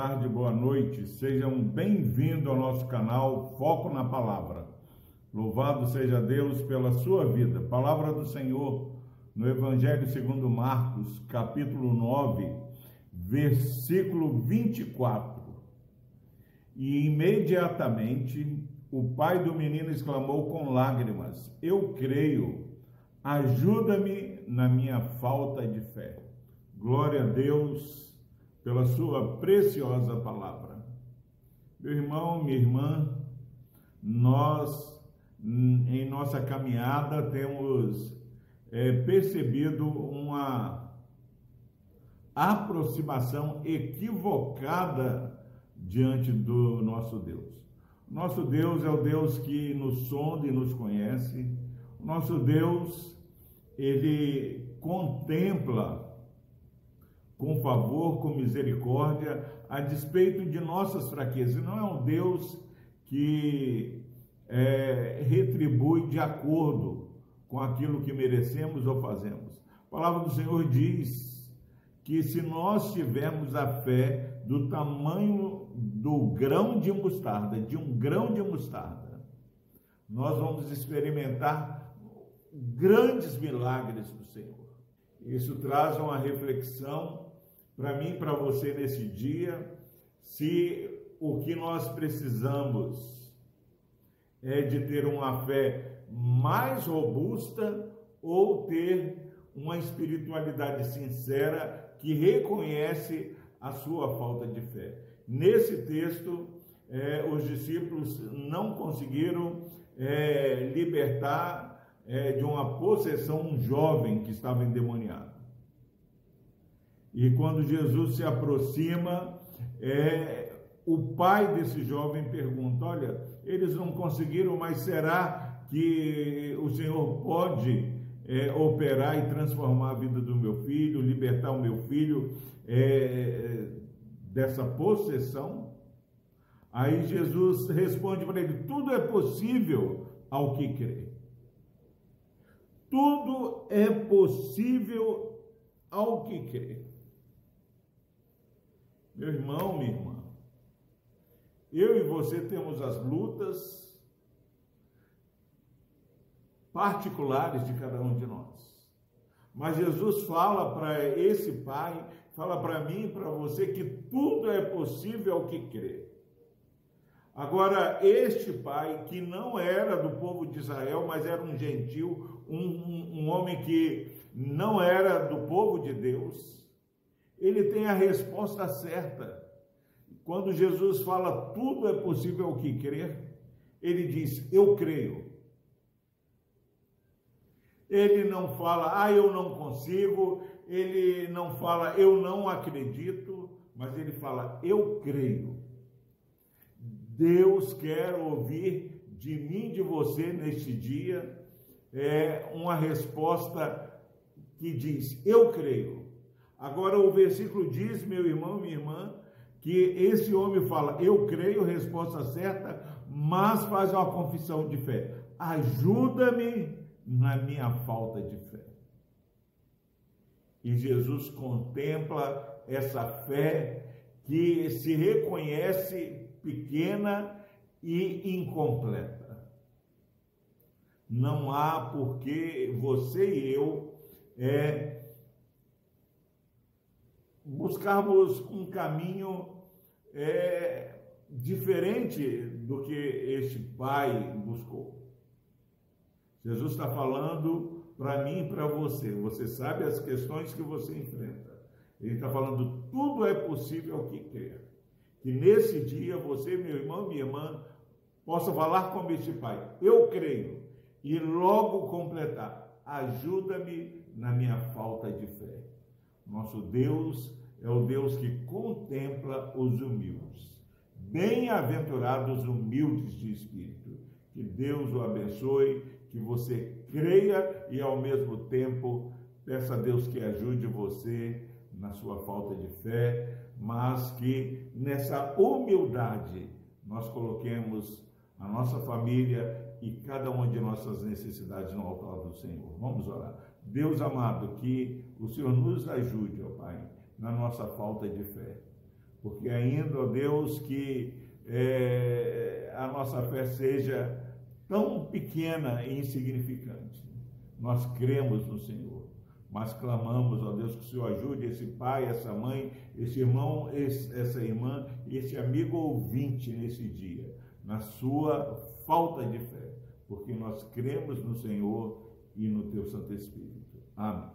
tarde, boa noite. Sejam bem-vindos ao nosso canal Foco na Palavra. Louvado seja Deus pela sua vida. Palavra do Senhor no Evangelho segundo Marcos, capítulo 9, versículo 24. E imediatamente o pai do menino exclamou com lágrimas: Eu creio, ajuda-me na minha falta de fé. Glória a Deus pela sua preciosa palavra. Meu irmão, minha irmã, nós, em nossa caminhada, temos é, percebido uma aproximação equivocada diante do nosso Deus. Nosso Deus é o Deus que nos sonda e nos conhece. Nosso Deus, ele contempla com favor, com misericórdia, a despeito de nossas fraquezas. Não é um Deus que é, retribui de acordo com aquilo que merecemos ou fazemos. A palavra do Senhor diz que se nós tivermos a fé do tamanho do grão de mostarda, de um grão de mostarda, nós vamos experimentar grandes milagres do Senhor. Isso traz uma reflexão para mim, para você nesse dia, se o que nós precisamos é de ter uma fé mais robusta ou ter uma espiritualidade sincera que reconhece a sua falta de fé. Nesse texto, é, os discípulos não conseguiram é, libertar é, de uma possessão um jovem que estava endemoniado. E quando Jesus se aproxima, é, o pai desse jovem pergunta: Olha, eles não conseguiram, mas será que o Senhor pode é, operar e transformar a vida do meu filho, libertar o meu filho é, dessa possessão? Aí Jesus responde para ele: Tudo é possível ao que crê. Tudo é possível ao que crê. Meu irmão, minha irmã, eu e você temos as lutas particulares de cada um de nós. Mas Jesus fala para esse pai, fala para mim e para você que tudo é possível ao que crê. Agora, este pai, que não era do povo de Israel, mas era um gentil, um, um, um homem que não era do povo de Deus, ele tem a resposta certa. Quando Jesus fala tudo é possível ao que crer, ele diz eu creio. Ele não fala, ah, eu não consigo, ele não fala, eu não acredito, mas ele fala, eu creio. Deus quer ouvir de mim, de você neste dia, é uma resposta que diz, eu creio. Agora o versículo diz, meu irmão, minha irmã, que esse homem fala: Eu creio, resposta certa, mas faz uma confissão de fé. Ajuda-me na minha falta de fé. E Jesus contempla essa fé que se reconhece pequena e incompleta. Não há porque você e eu é, buscarmos um caminho é, diferente do que este pai buscou. Jesus está falando para mim e para você. Você sabe as questões que você enfrenta. Ele está falando, tudo é possível ao que quer. Que nesse dia você, meu irmão, minha irmã, possa falar como este pai. Eu creio. E logo completar. Ajuda-me na minha falta de fé. Nosso Deus é o Deus que contempla os humildes. Bem-aventurados humildes de espírito. Que Deus o abençoe, que você creia e ao mesmo tempo peça a Deus que ajude você na sua falta de fé, mas que nessa humildade nós coloquemos a nossa família e cada uma de nossas necessidades no altar do Senhor. Vamos orar. Deus amado, que o Senhor nos ajude, ó Pai na nossa falta de fé. porque ainda, ó Deus, que é, a nossa fé seja tão pequena e insignificante. Nós cremos no Senhor, mas clamamos, ó Deus, que o Senhor ajude esse pai, essa mãe, esse irmão, esse, essa irmã, esse amigo ouvinte nesse dia, na sua falta de fé, porque nós cremos no Senhor e no teu Santo Espírito. Amém.